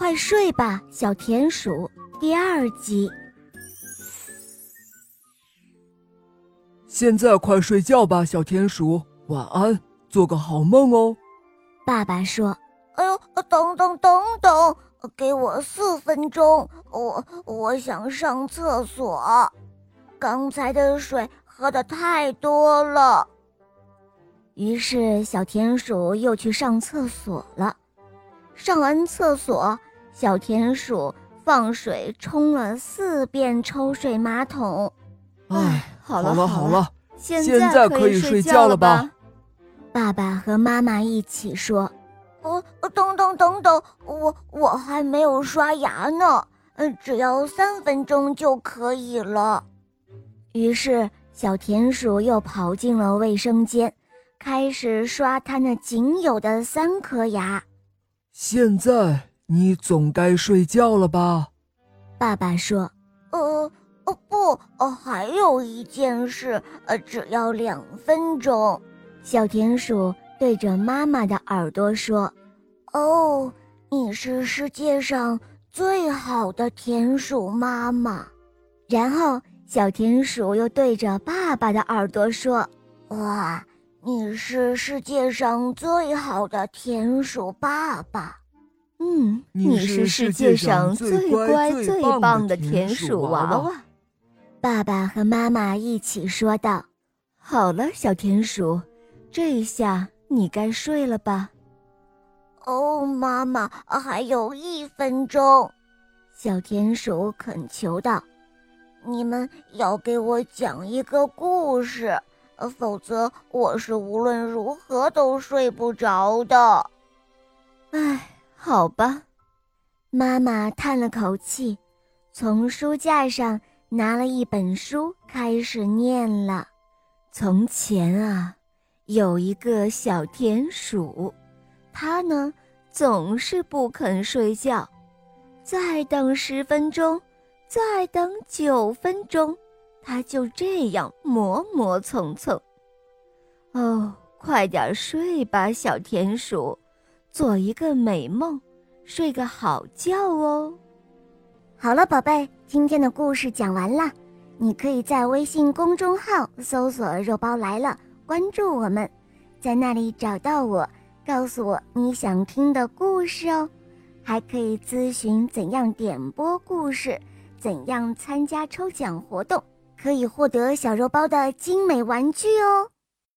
快睡吧，小田鼠。第二集。现在快睡觉吧，小田鼠，晚安，做个好梦哦。爸爸说：“哎呦，等等等等，给我四分钟，我我想上厕所，刚才的水喝的太多了。”于是小田鼠又去上厕所了。上完厕所，小田鼠放水冲了四遍抽水马桶。哎，好了好了，现在可以睡觉了吧？爸爸和妈妈一起说：“哦，等等等等，我我还没有刷牙呢，嗯，只要三分钟就可以了。”于是小田鼠又跑进了卫生间，开始刷它那仅有的三颗牙。现在你总该睡觉了吧？爸爸说：“呃，哦不，哦还有一件事，呃，只要两分钟。”小田鼠对着妈妈的耳朵说：“哦，你是世界上最好的田鼠妈妈。”然后小田鼠又对着爸爸的耳朵说：“哇。”你是世界上最好的田鼠爸爸，嗯，你是世界上最乖最棒的田鼠娃娃。爸爸和妈妈一起说道：“好了，小田鼠，这下你该睡了吧？”哦，妈妈，还有一分钟，小田鼠恳求道：“你们要给我讲一个故事。”否则，我是无论如何都睡不着的。唉，好吧，妈妈叹了口气，从书架上拿了一本书，开始念了。从前啊，有一个小田鼠，它呢总是不肯睡觉，再等十分钟，再等九分钟。它就这样磨磨蹭蹭。哦，快点睡吧，小田鼠，做一个美梦，睡个好觉哦。好了，宝贝，今天的故事讲完了。你可以在微信公众号搜索“肉包来了”，关注我们，在那里找到我，告诉我你想听的故事哦。还可以咨询怎样点播故事，怎样参加抽奖活动。可以获得小肉包的精美玩具哦。